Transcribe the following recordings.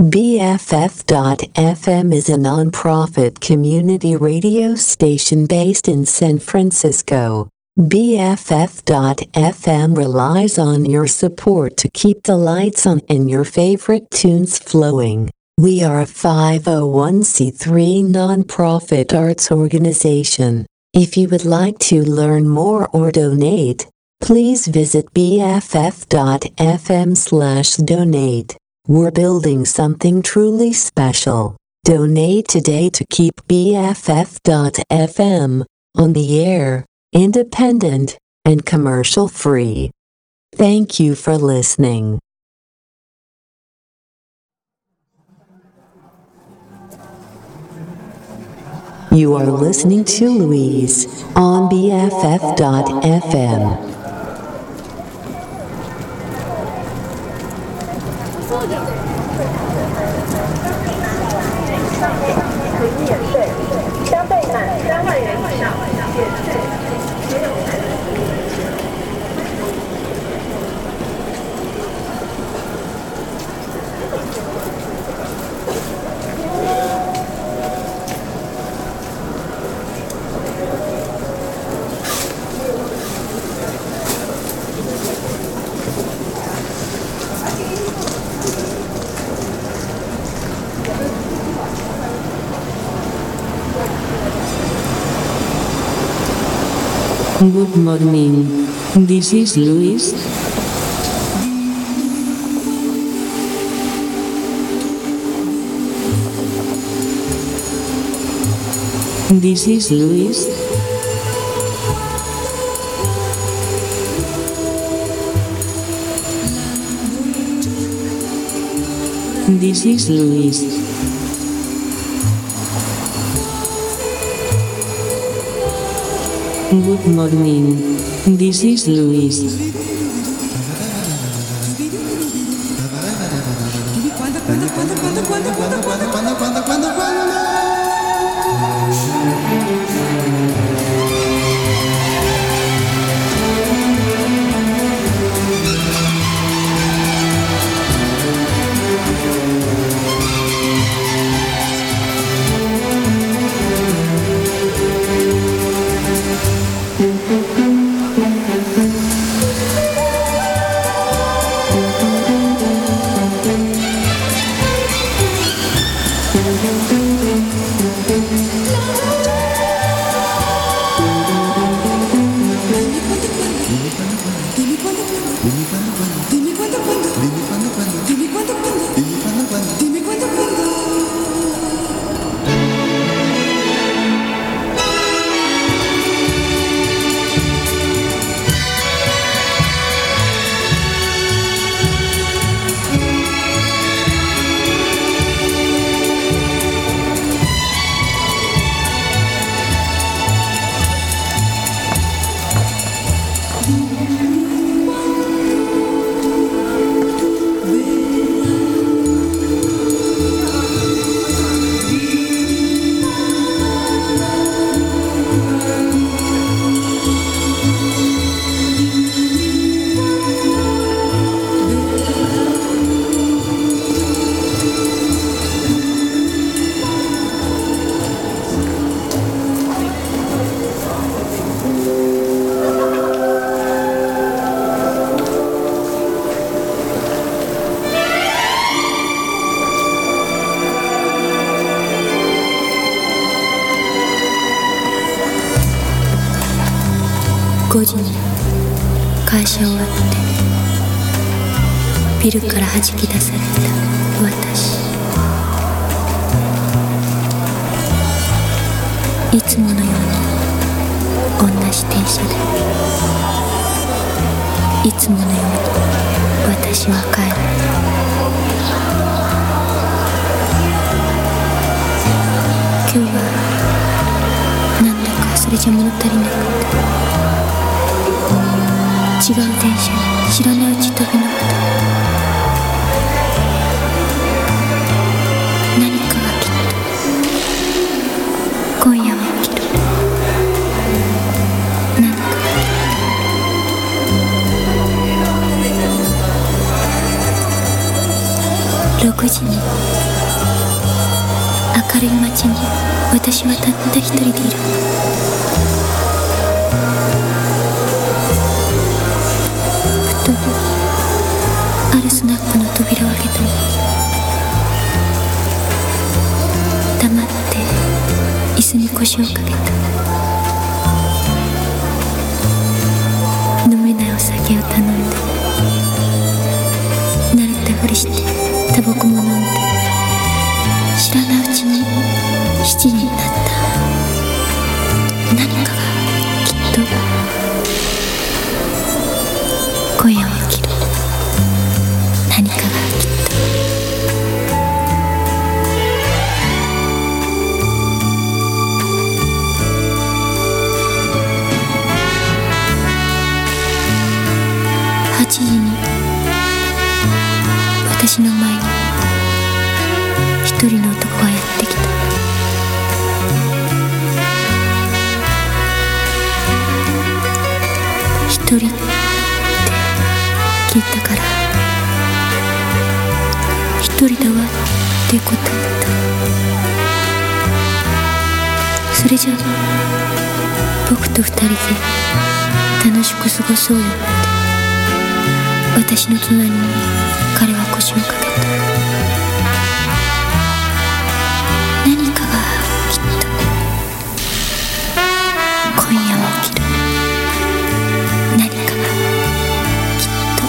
BFF.FM is a non-profit community radio station based in San Francisco. BFF.FM relies on your support to keep the lights on and your favorite tunes flowing. We are a 501c3 non-profit arts organization. If you would like to learn more or donate, please visit bff.fm slash donate. We're building something truly special. Donate today to keep BFF.fm on the air, independent, and commercial free. Thank you for listening. You are listening to Louise on BFF.fm. そうじゃん。Good morning. This is Luis. This is Luis. This is Luis. Good morning. This is Luis.5 時に会社終わってビルから弾き出された私いつものように同じ電車で。いつものように私は帰る。今日はなんだかそれじゃ物足りなくて。違う電車。の妻に彼は腰をかけた何かがきっと今夜は起きる何かがきっと。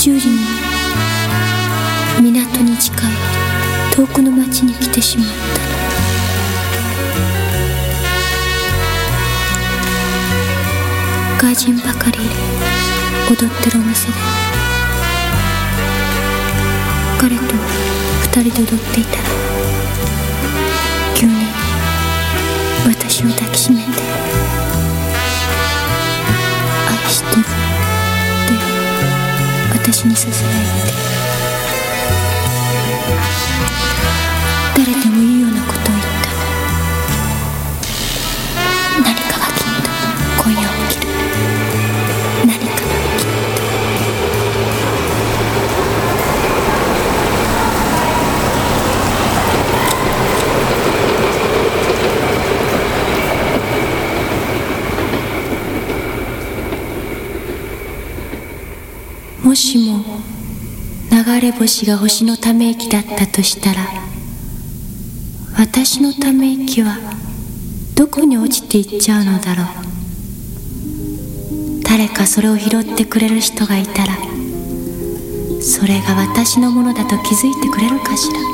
10時に港に近い遠くの町に来てしまった人ばかり踊ってるお店で。彼と2人で踊っていたらもしも流れ星が星のため息だったとしたら私のため息はどこに落ちていっちゃうのだろう。誰かそれを拾ってくれる人がいたらそれが私のものだと気づいてくれるかしら。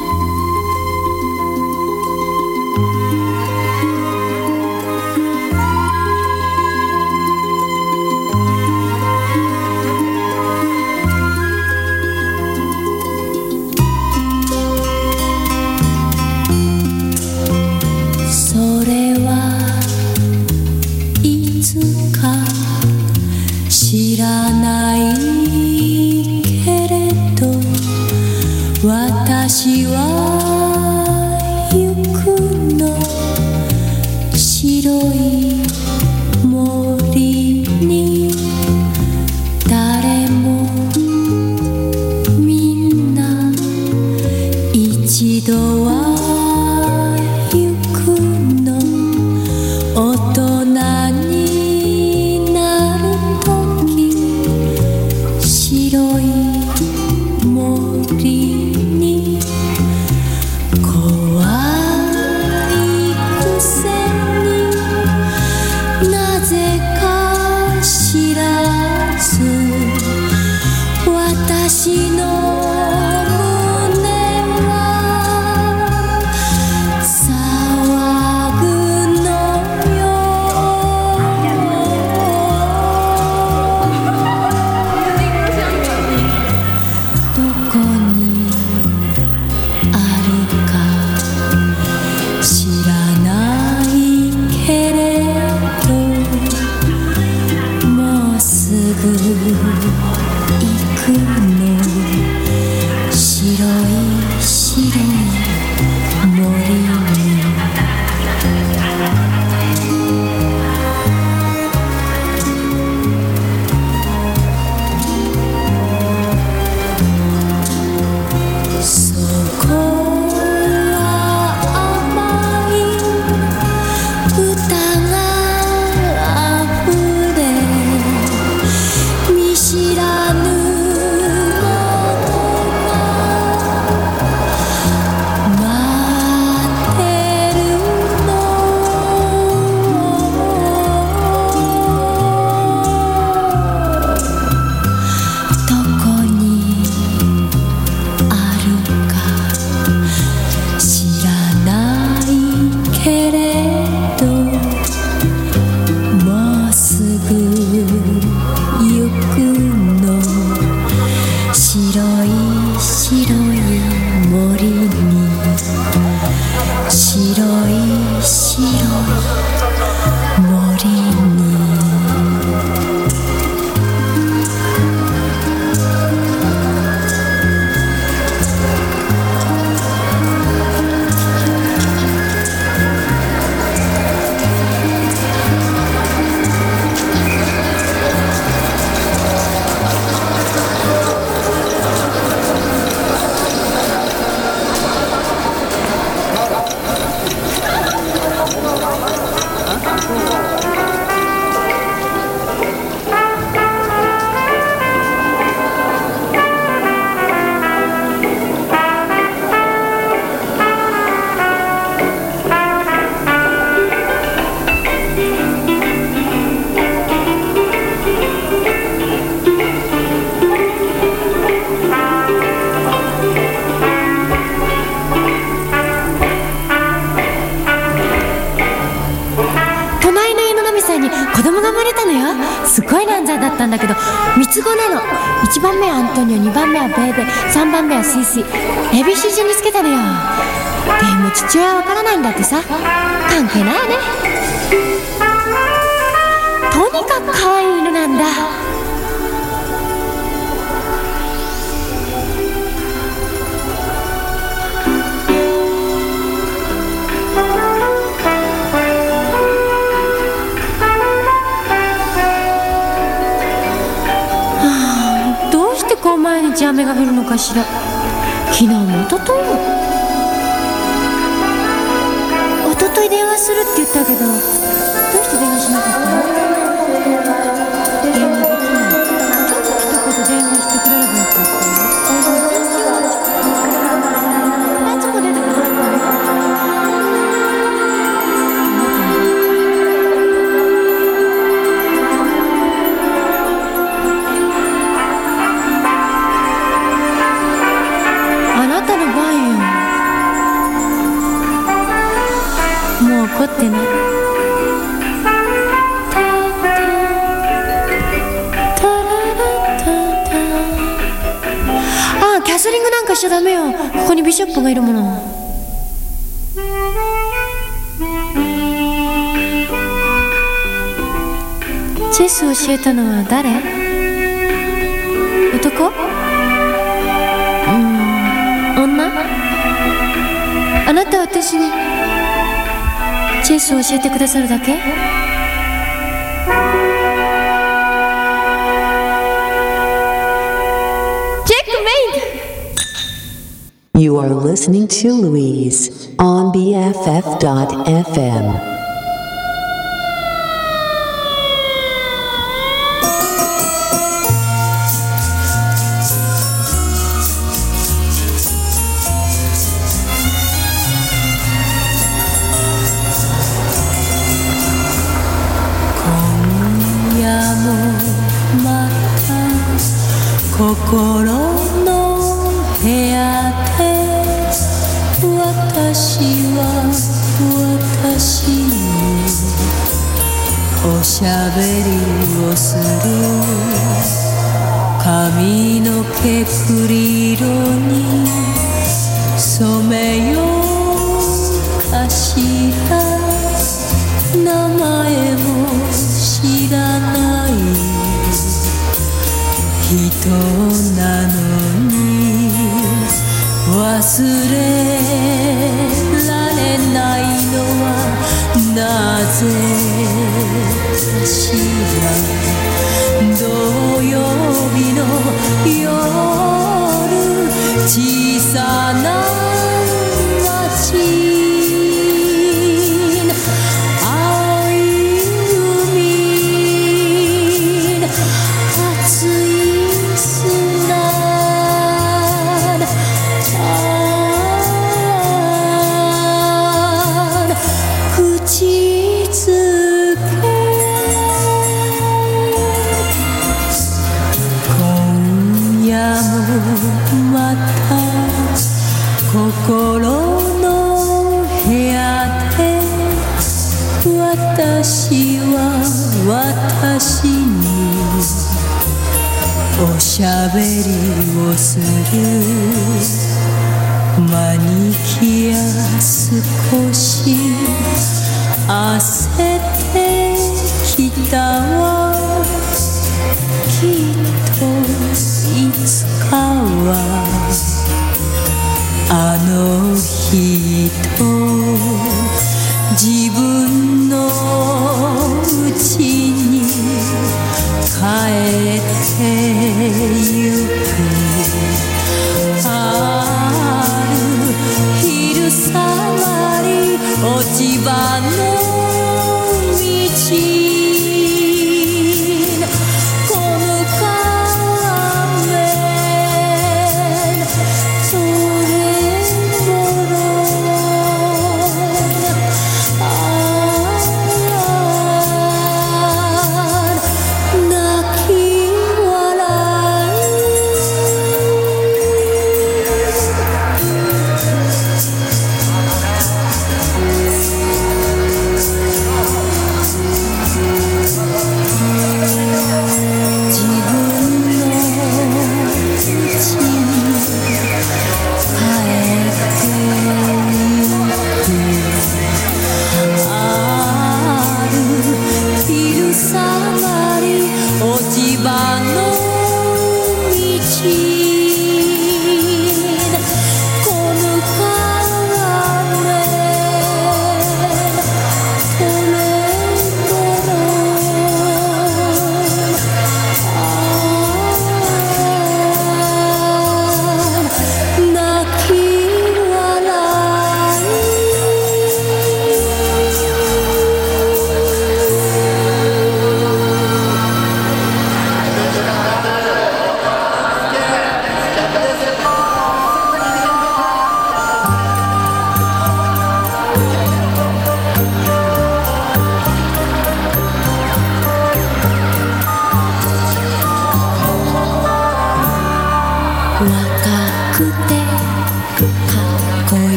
先生エビシジにつけたのよ。でも父親はわからないんだってさ。関係ないよね。とにかく可愛い犬なんだ。どうしてこう毎日雨が降るのかしら。昨日も一昨日も。一昨日電話するって言ったけどしちゃダメよ。ここにビショップがいるもの。チェスを教えたのは誰？男？うん。女？あなたは私にチェスを教えてくださるだけ？listening to Louise on BFF.FM.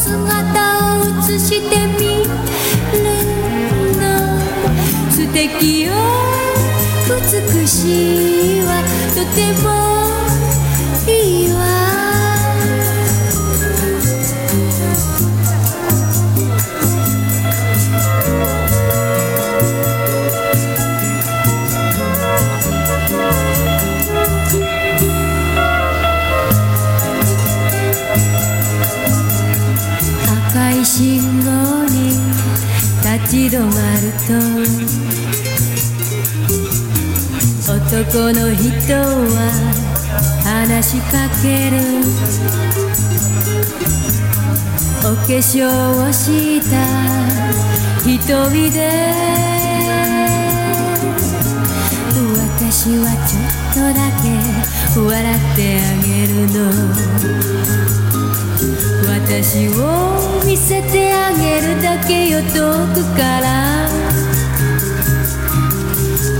姿を映してみるの。素敵よ。美しいはとてもいい止まると男の人は話しかける。お化粧をした。瞳で。私はちょっとだけ笑ってあげるの。私を見せてあげるだけよ遠くから。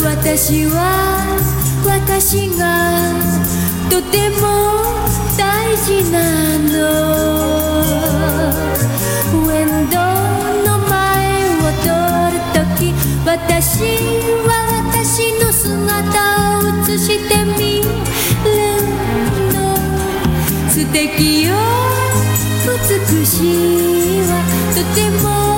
私は私がとても大事なの。ウェンドの前を通るとき私は私の姿を映してみるの。素敵よ。美しいわ。とても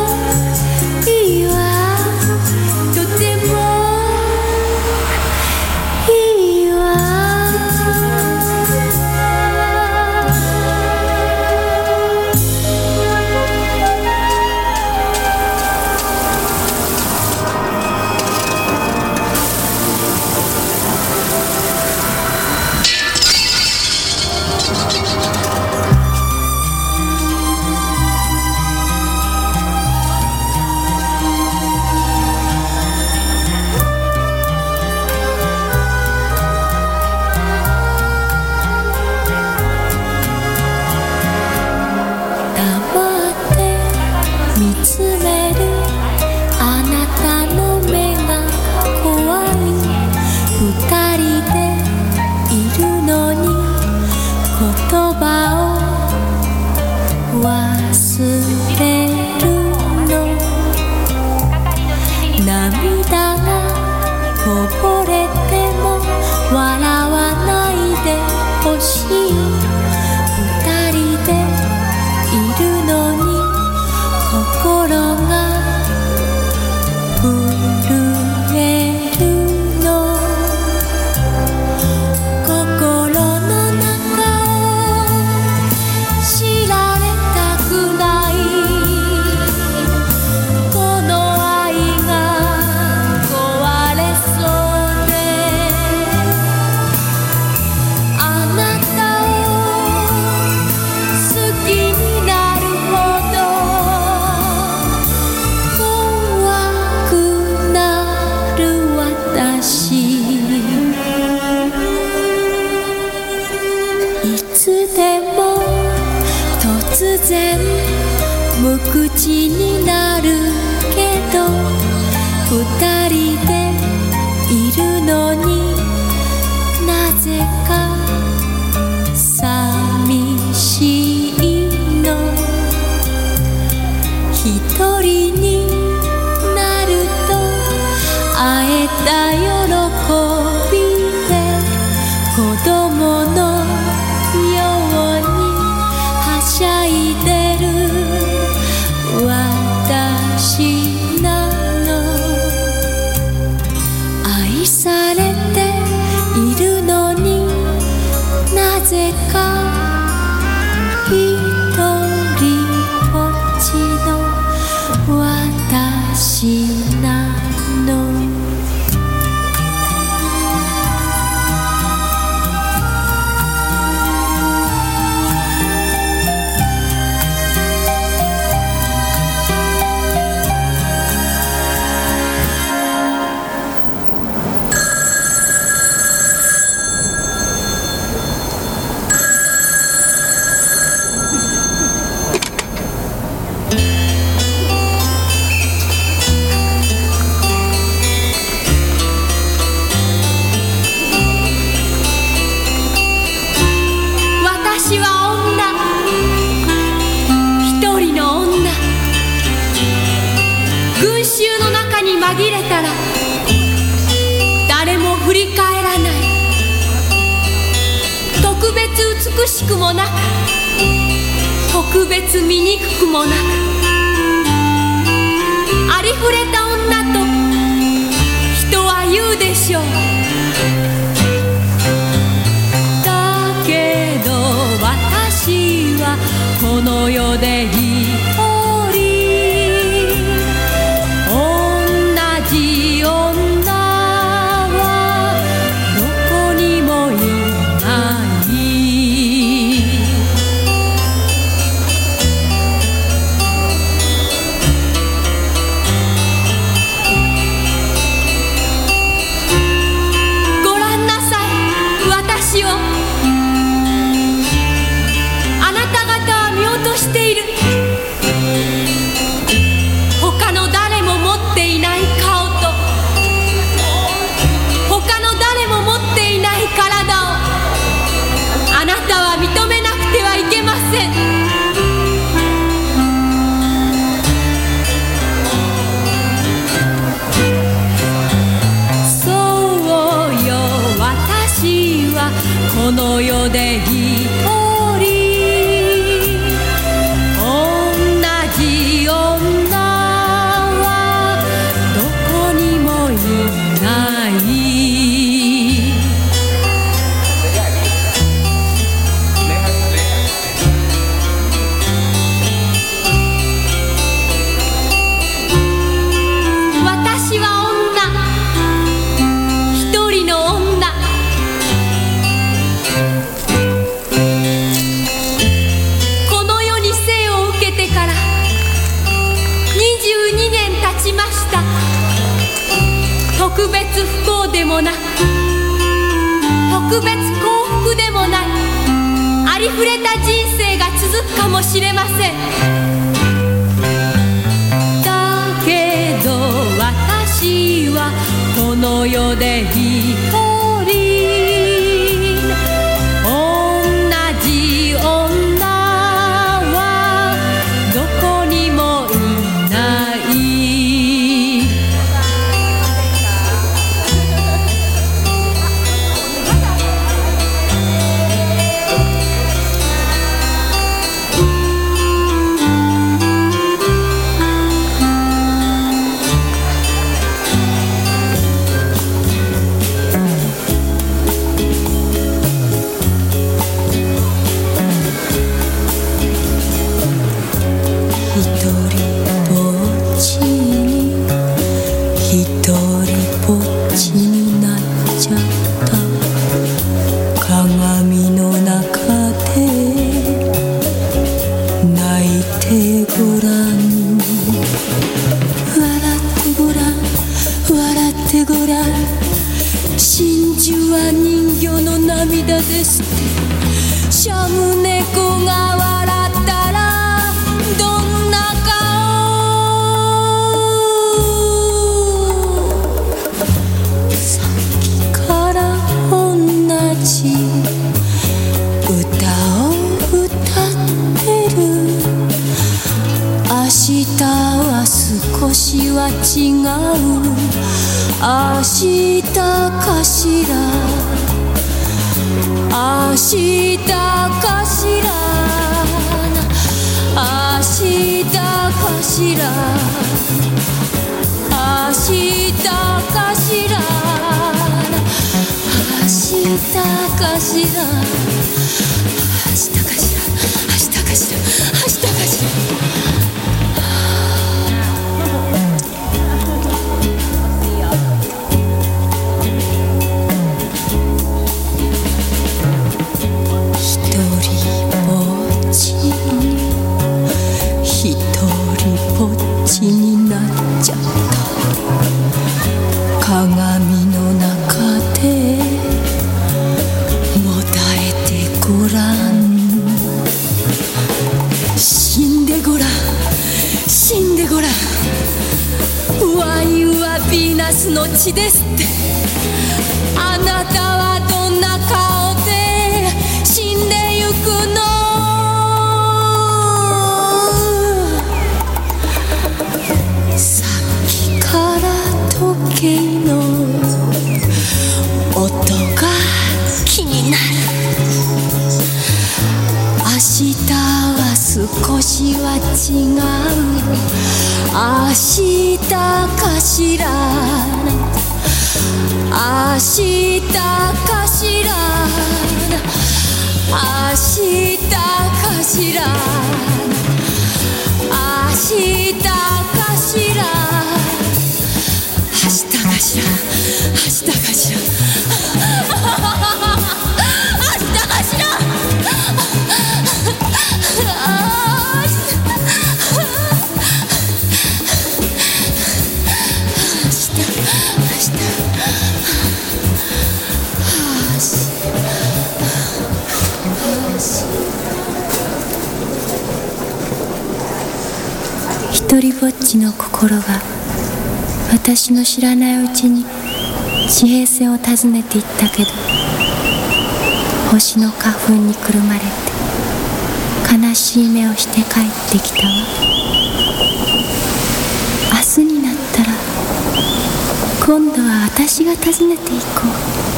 って言ったけど星の花粉にくるまれて悲しい目をして帰ってきたわ。明日になったら今度は私が訪ねていこう。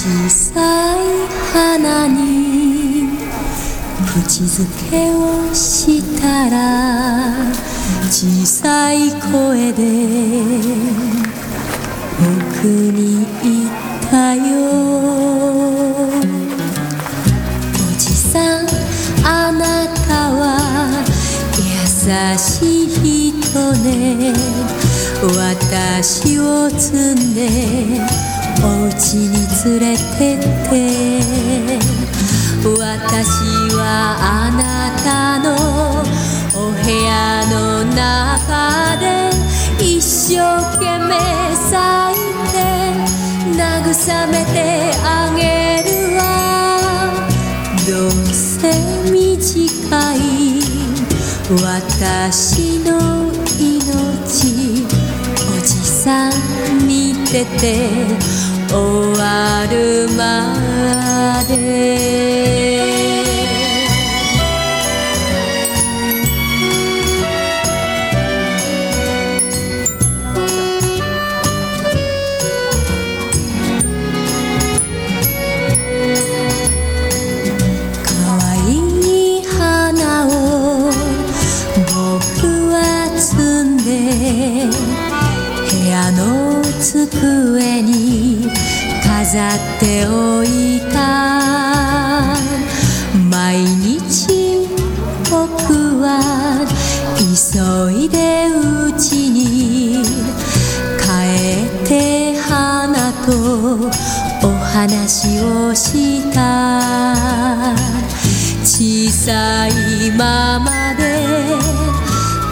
小さい花に口づけをしたら小さい声で僕に言ったよ。おじさんあなたは優しい人ね。私を積んでお家に連れてって私はあなたのお部屋の中で一生懸命咲いて慰めてあげるわ。どうせ短い私の命おじさん見てて終わるまで。可愛い花を僕は摘んで部屋の机に飾っておいた毎日僕は急いでうちに帰って花とお話をした小さいままで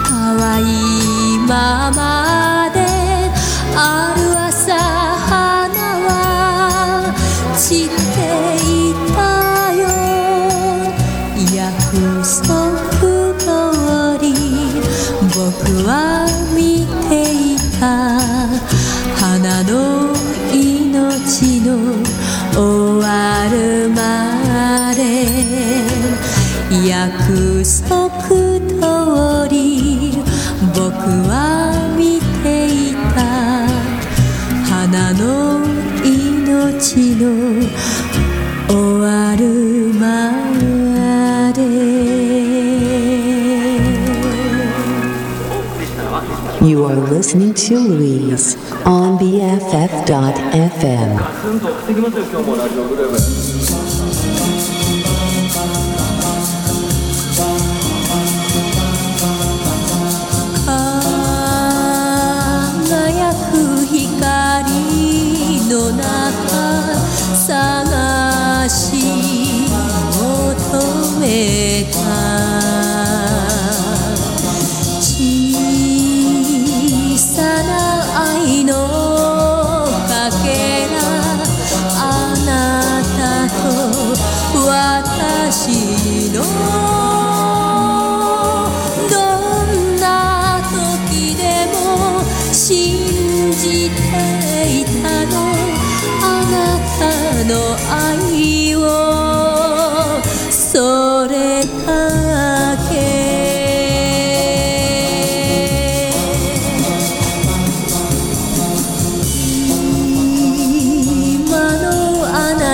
可愛いまま You are listening to Louise on BFF.fm.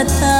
の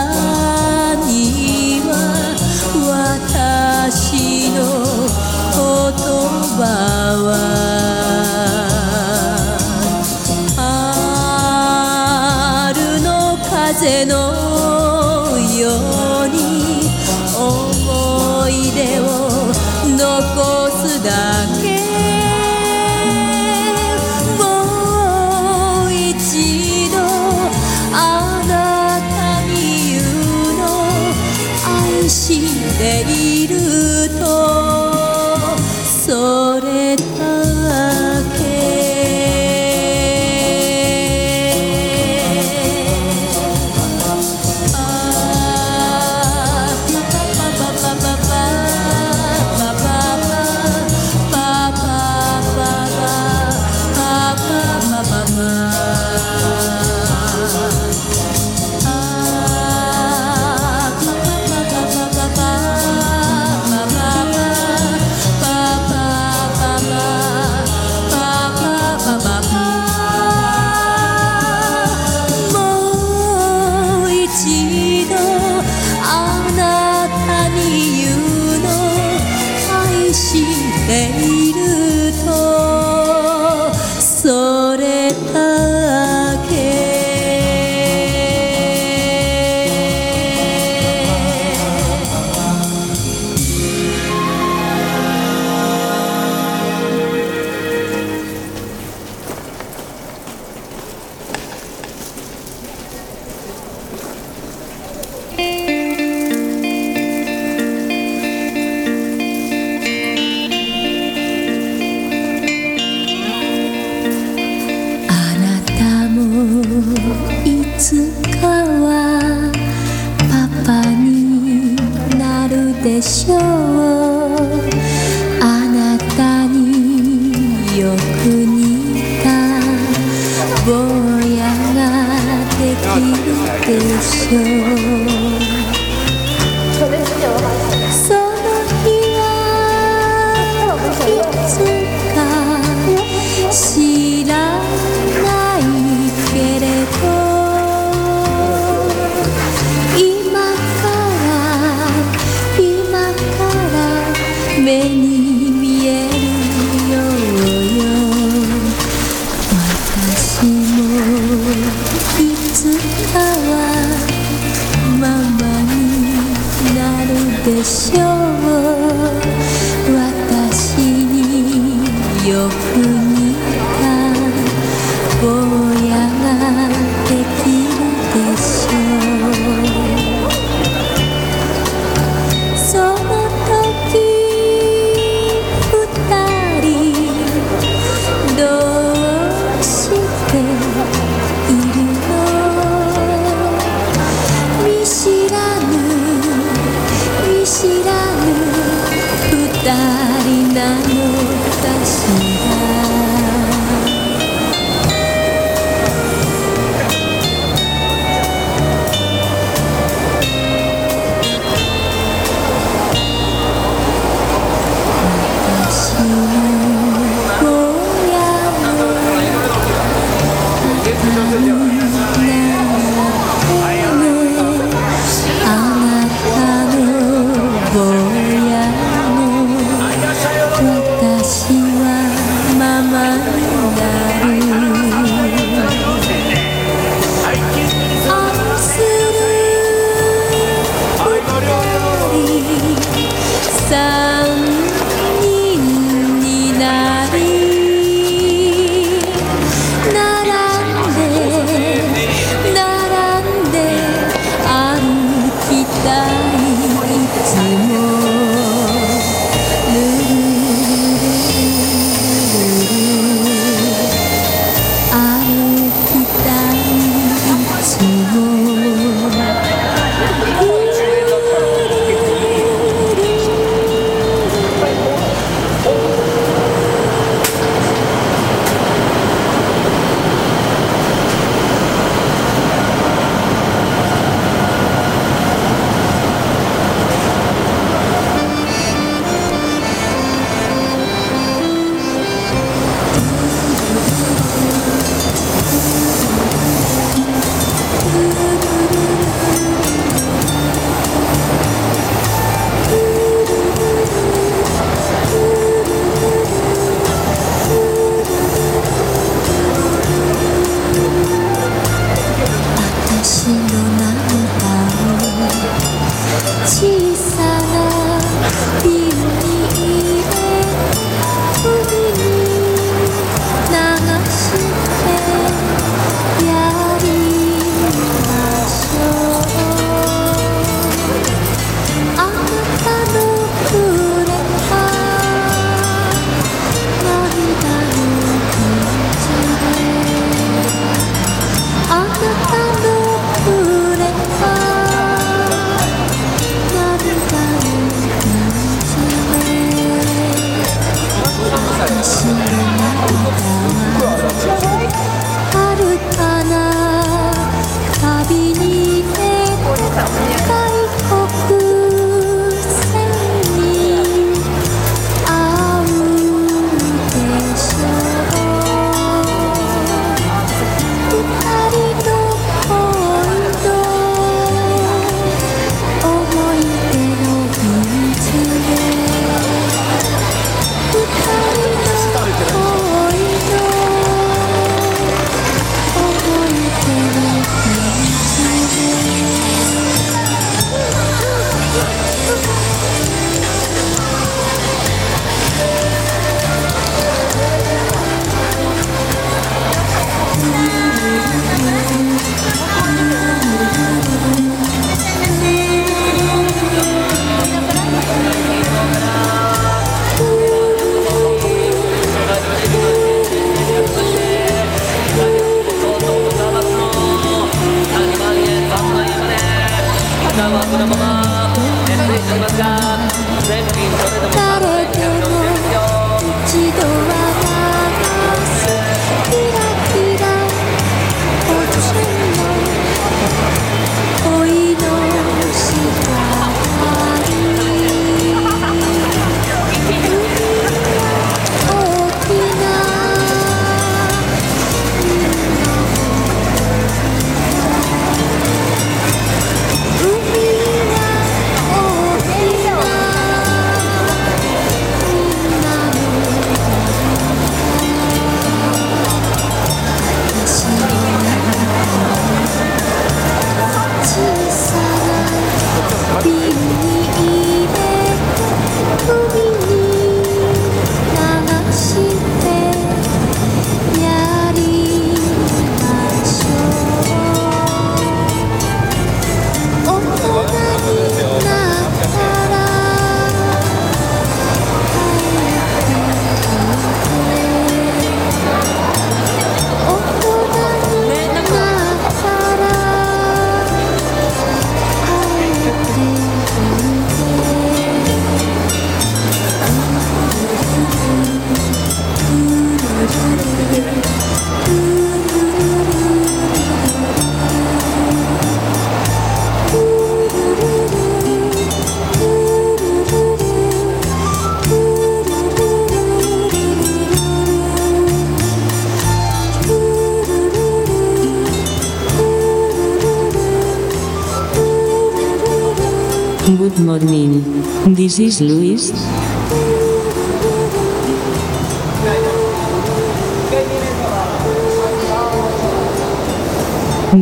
this is Luis.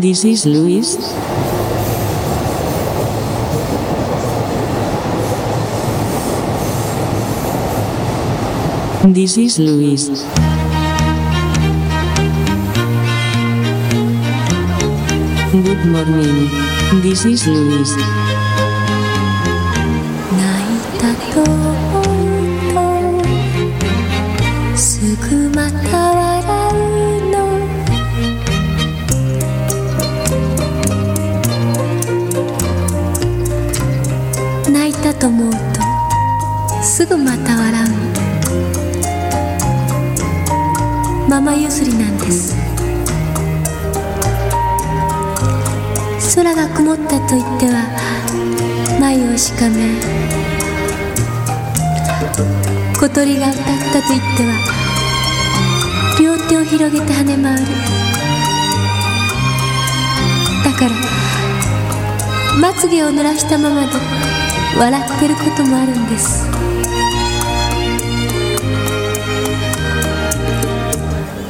This is Luis. This is Luis. Good morning. This is Luis. と思うとすぐまた笑う。ママ譲りなんです。空が曇ったと言っては眉をしかめ小鳥が歌ったと言っては両手を広げて跳ね回る。だからまつげを濡らしたままで笑ってることもあるんです。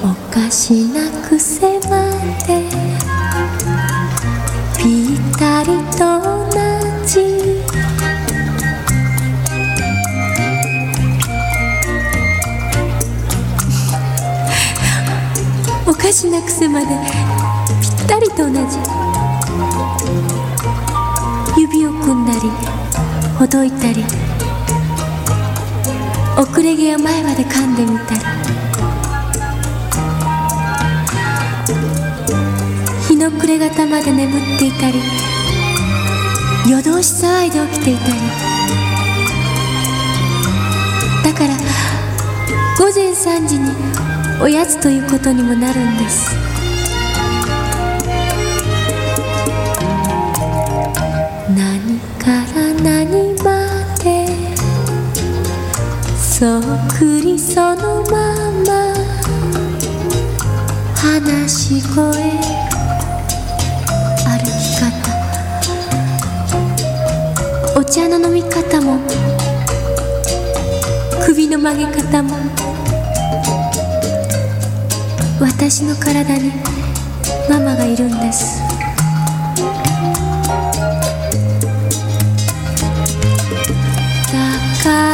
おかしな癖までぴったりと同じ。おかしな癖までぴったりと同じ。指を組んだりほどいたり遅れ毛を前まで噛んでみたり日の暮れ方まで眠っていたり夜通し騒いで起きていたり。だから午前3時におやつということにもなるんです。くりそのまま話し声歩き方。お茶の飲み方も首の曲げ方も私の体にママがいるんです。だから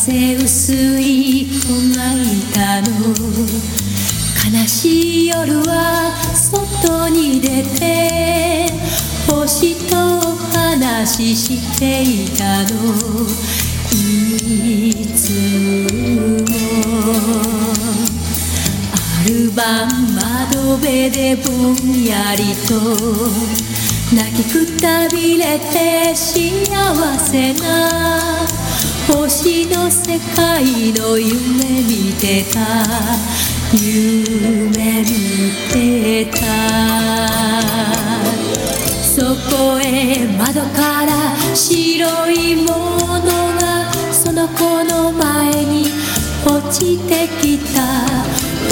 せ薄い子がいたの悲しい夜は外に出て星と話していたの。いつもある晩窓辺でぼんやりと泣きくたびれて幸せな星の世界の夢見てた。夢見てた。そこへ窓から白いものがその子の前に落ちてきた。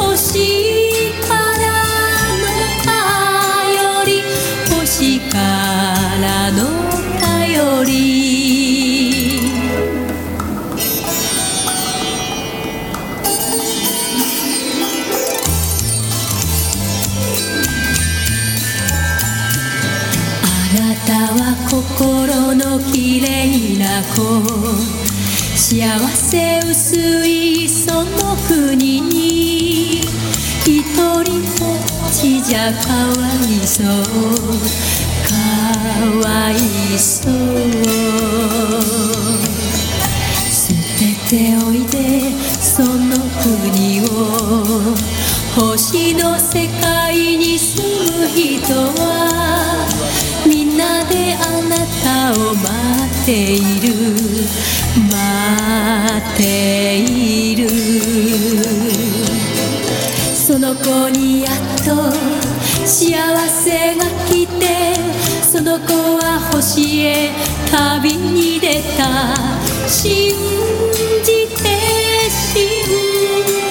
星からの頼り。星からの頼り。きれいな子幸せ薄いその国に一人ぼっちじゃかわいそう。かわいそう。捨てておいでその国を星の世界に住む人はみんなであなたを待っている待っている。その子にやっと幸せが来て。その子は星へ旅に出た。信じて信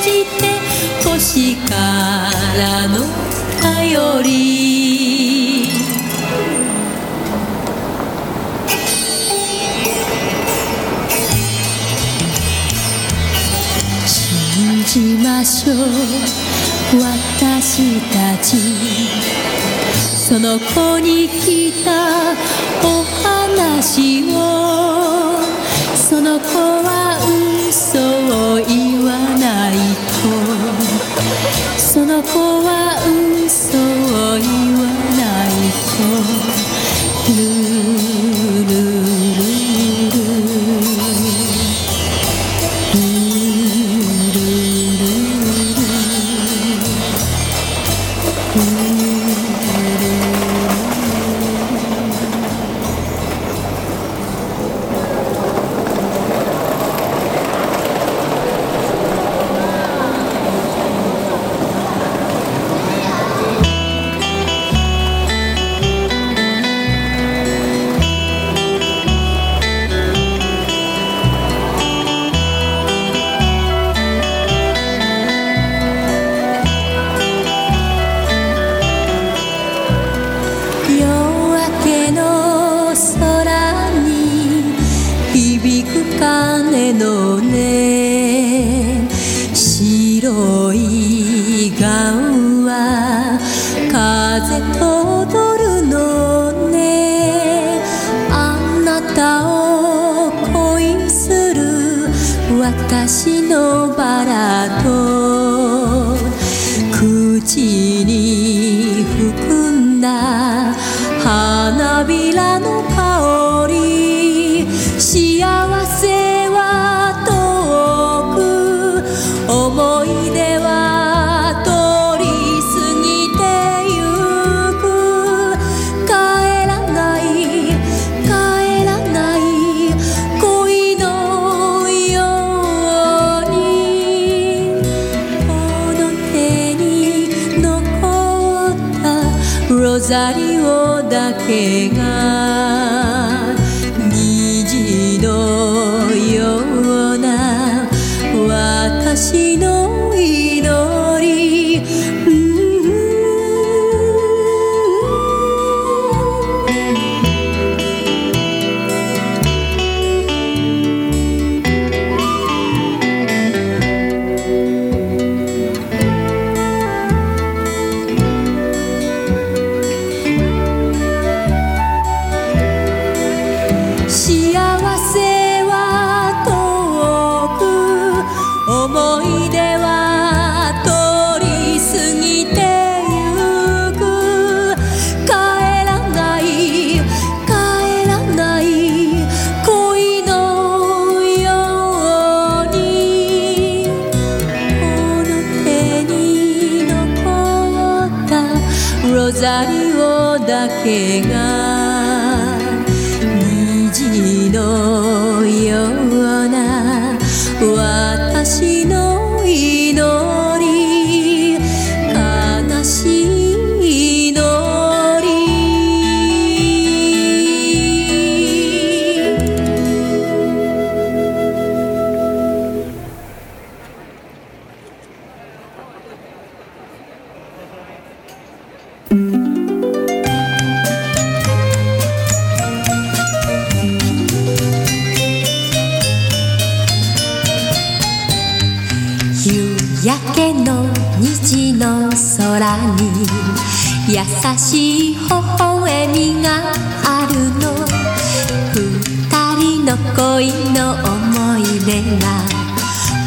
じて星からの頼り。ましょう私たちその子に来たお話をその子は嘘を言わないと。その子は嘘を言わないのね。白い優しい微笑みがあるの。二人の恋の思い出が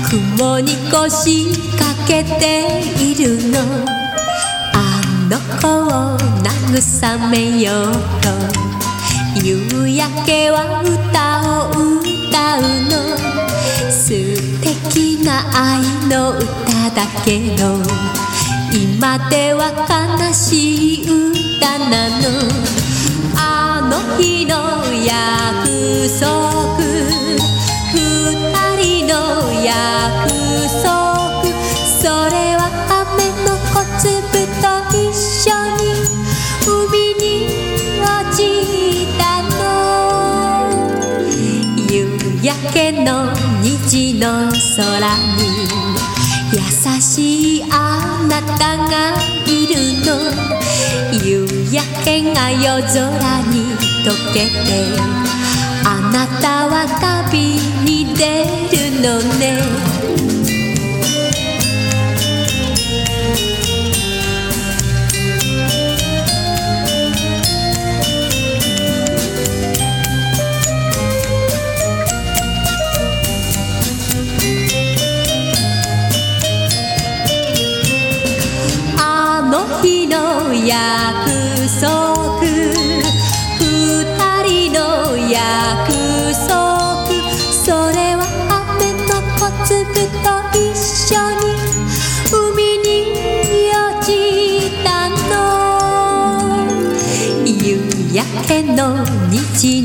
雲に腰掛けているの。あの子を慰めようと夕焼けは歌を歌うの。素敵な愛の歌だけど今では悲しい歌なの。あの日の約束。二人の約束それは雨の小粒と一緒に。海に落ちたの。夕焼けの虹の空に。優しいあなた。がいるの夕焼けが夜空に溶けてあなたは旅に出るのね。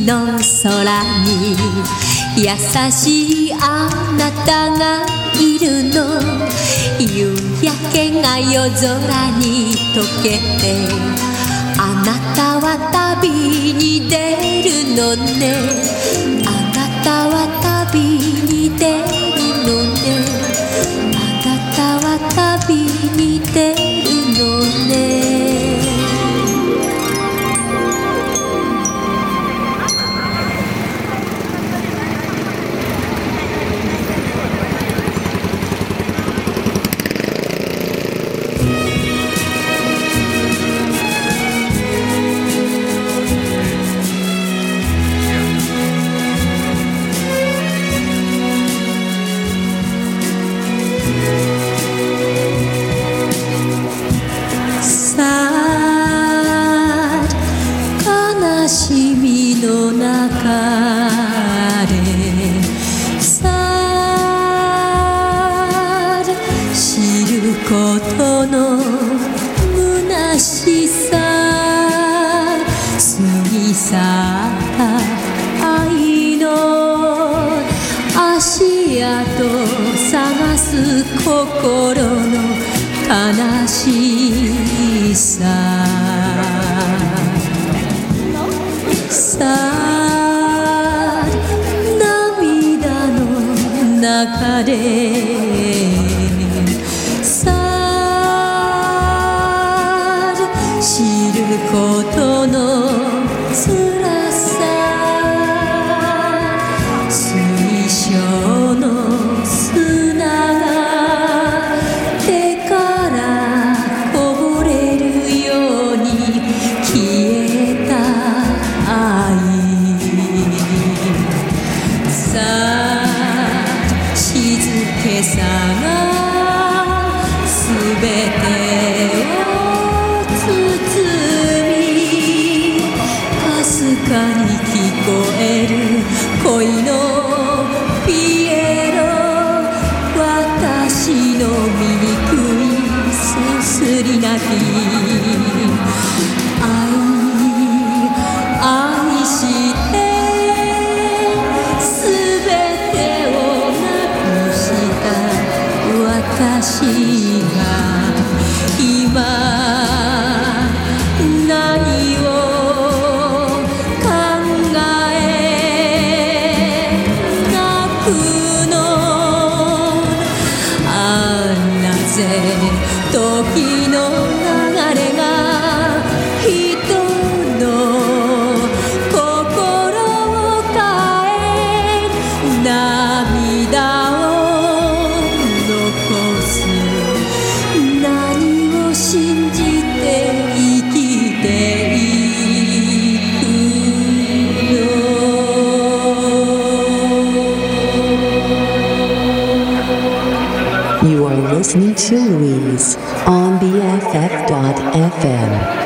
の空に優しいあなたがいるの夕焼けが夜空に溶けてあなたは旅に出るのねあなたは旅に出る悲 FM.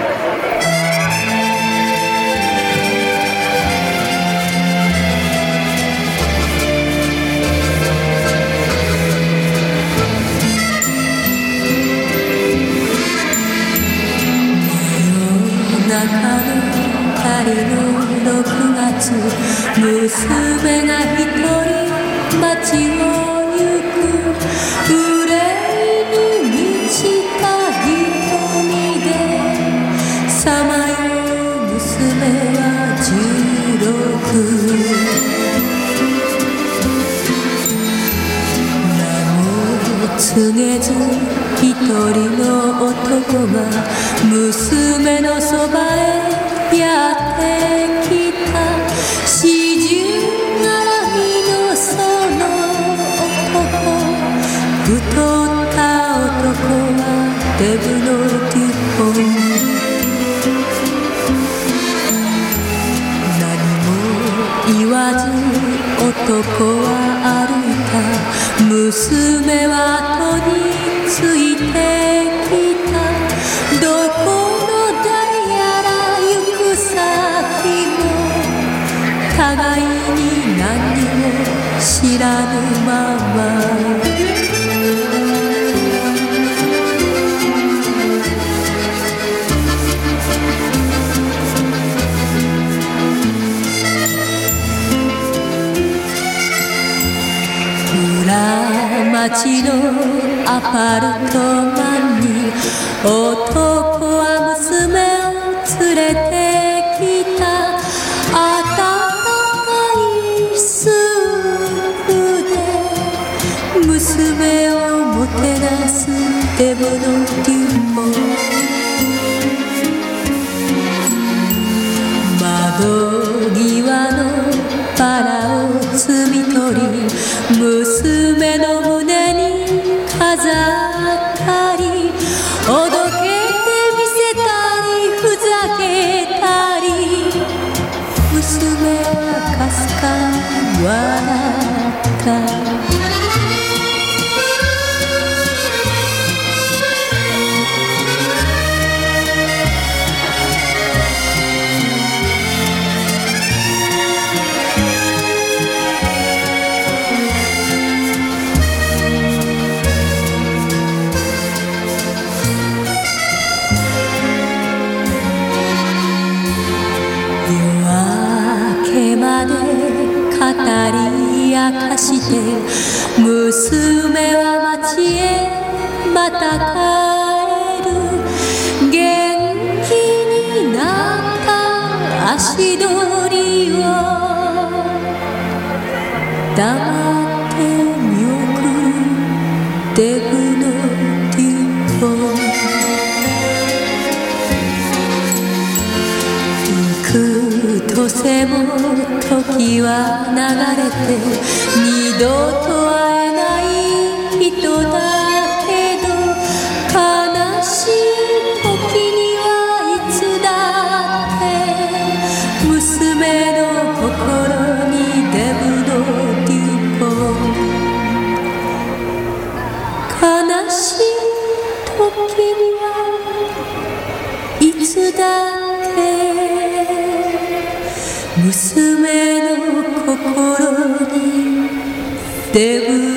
Teve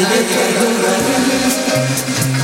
nadie te ayudará.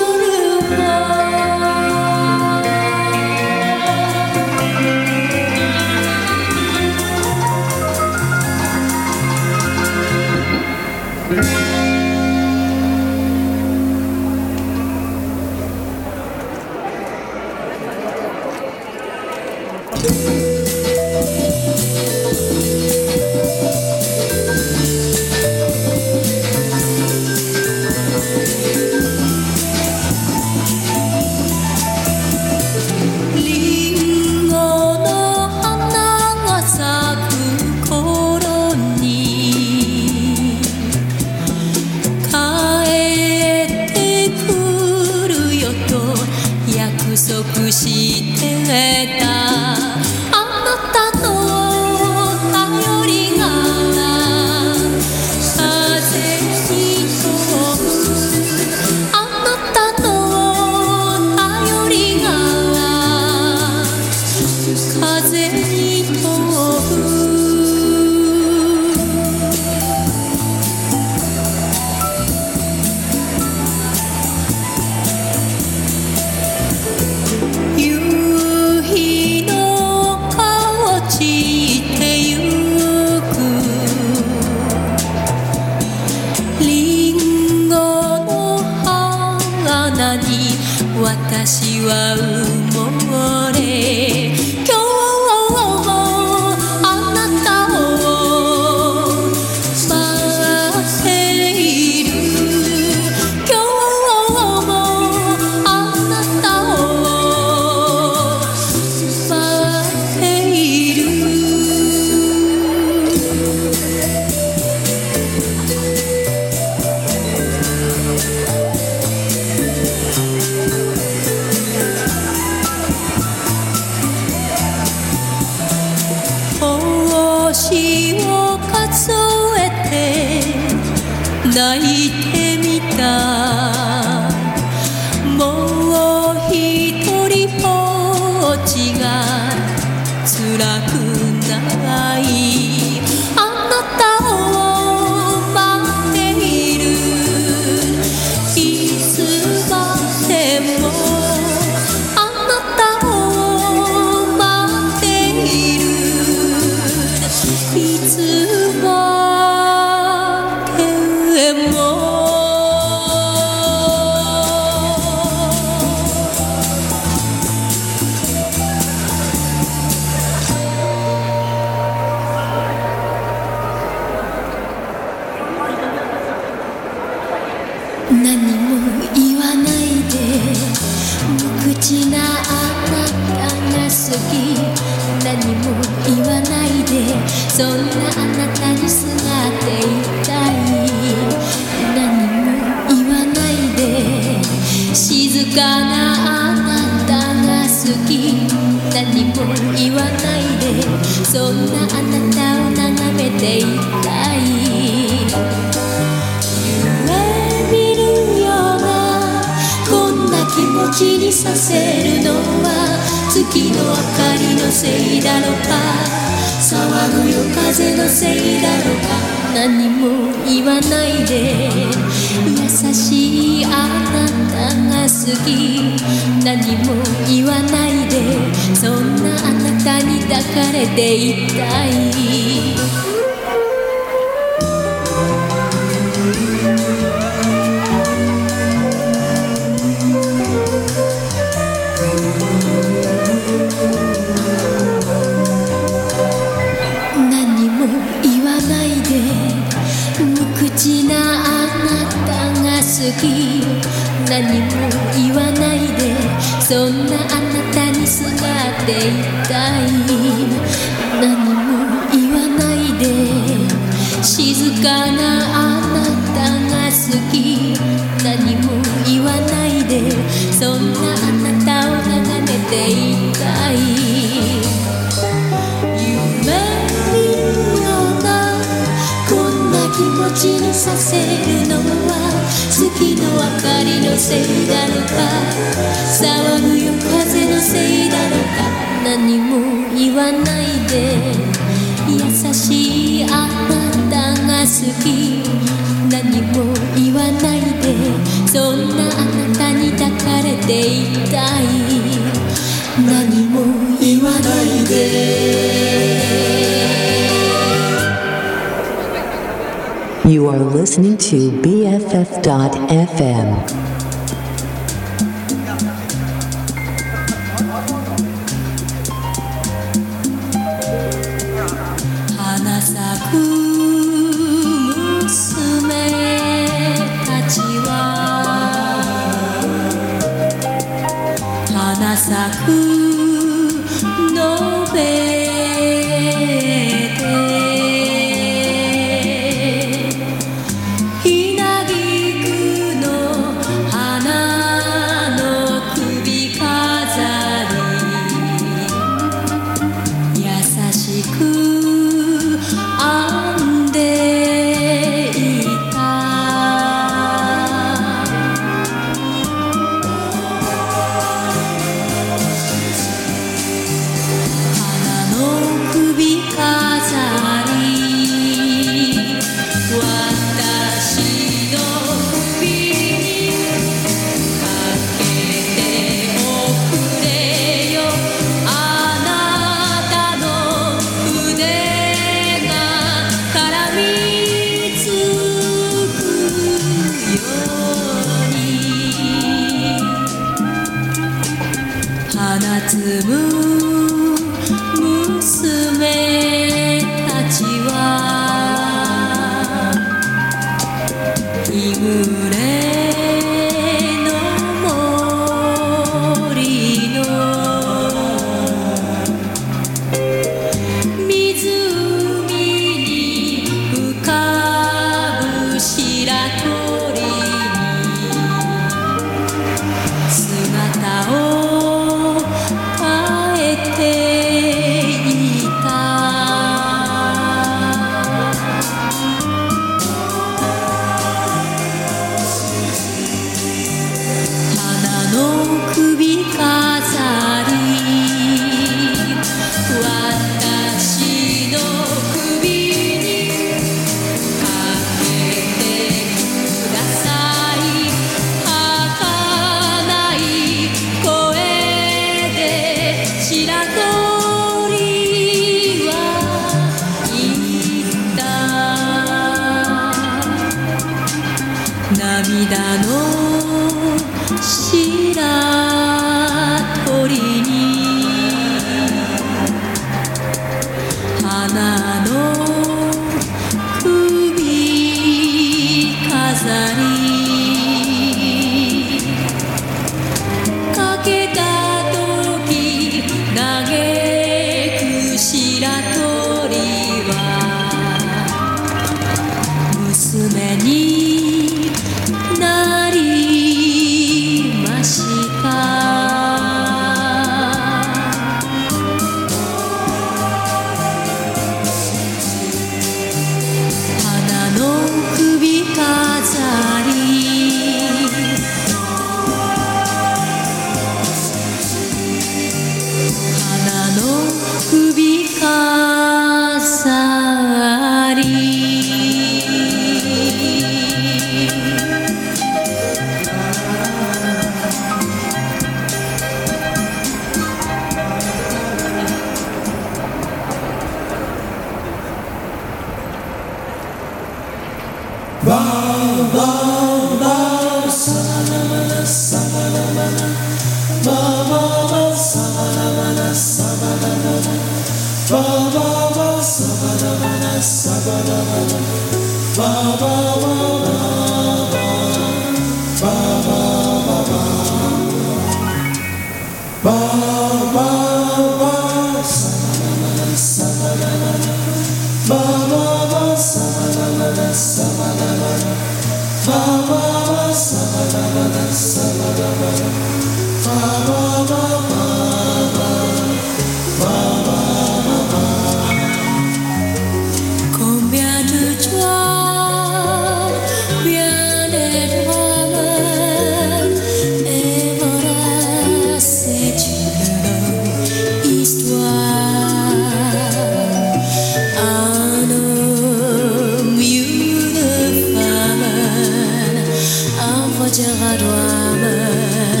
sortira toi-même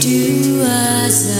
du hasard.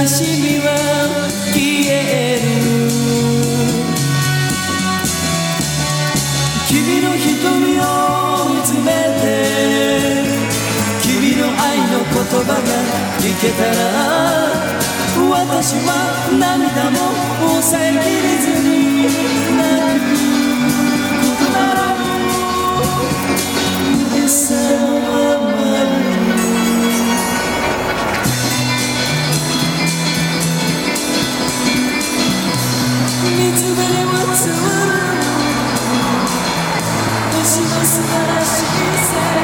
悲しみは消える君の瞳を見つめて君の愛の言葉が聞けたら私は涙も抑えきれずに泣くしい世界。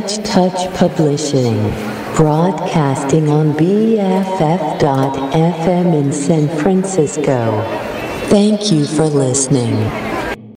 Touch Touch Publishing, broadcasting on BFF.FM in San Francisco. Thank you for listening.